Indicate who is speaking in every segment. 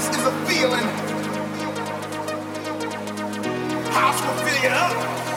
Speaker 1: house is a feeling. House will fill you up.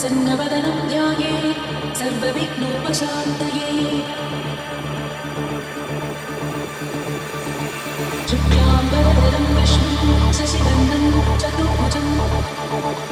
Speaker 2: प्रसन्नवदनं ध्याये सर्वविघ्नोपशान्तये। सर्वविघ्नोपशान्तयेष्णु विष्णु चतु चतुर्भुजम्।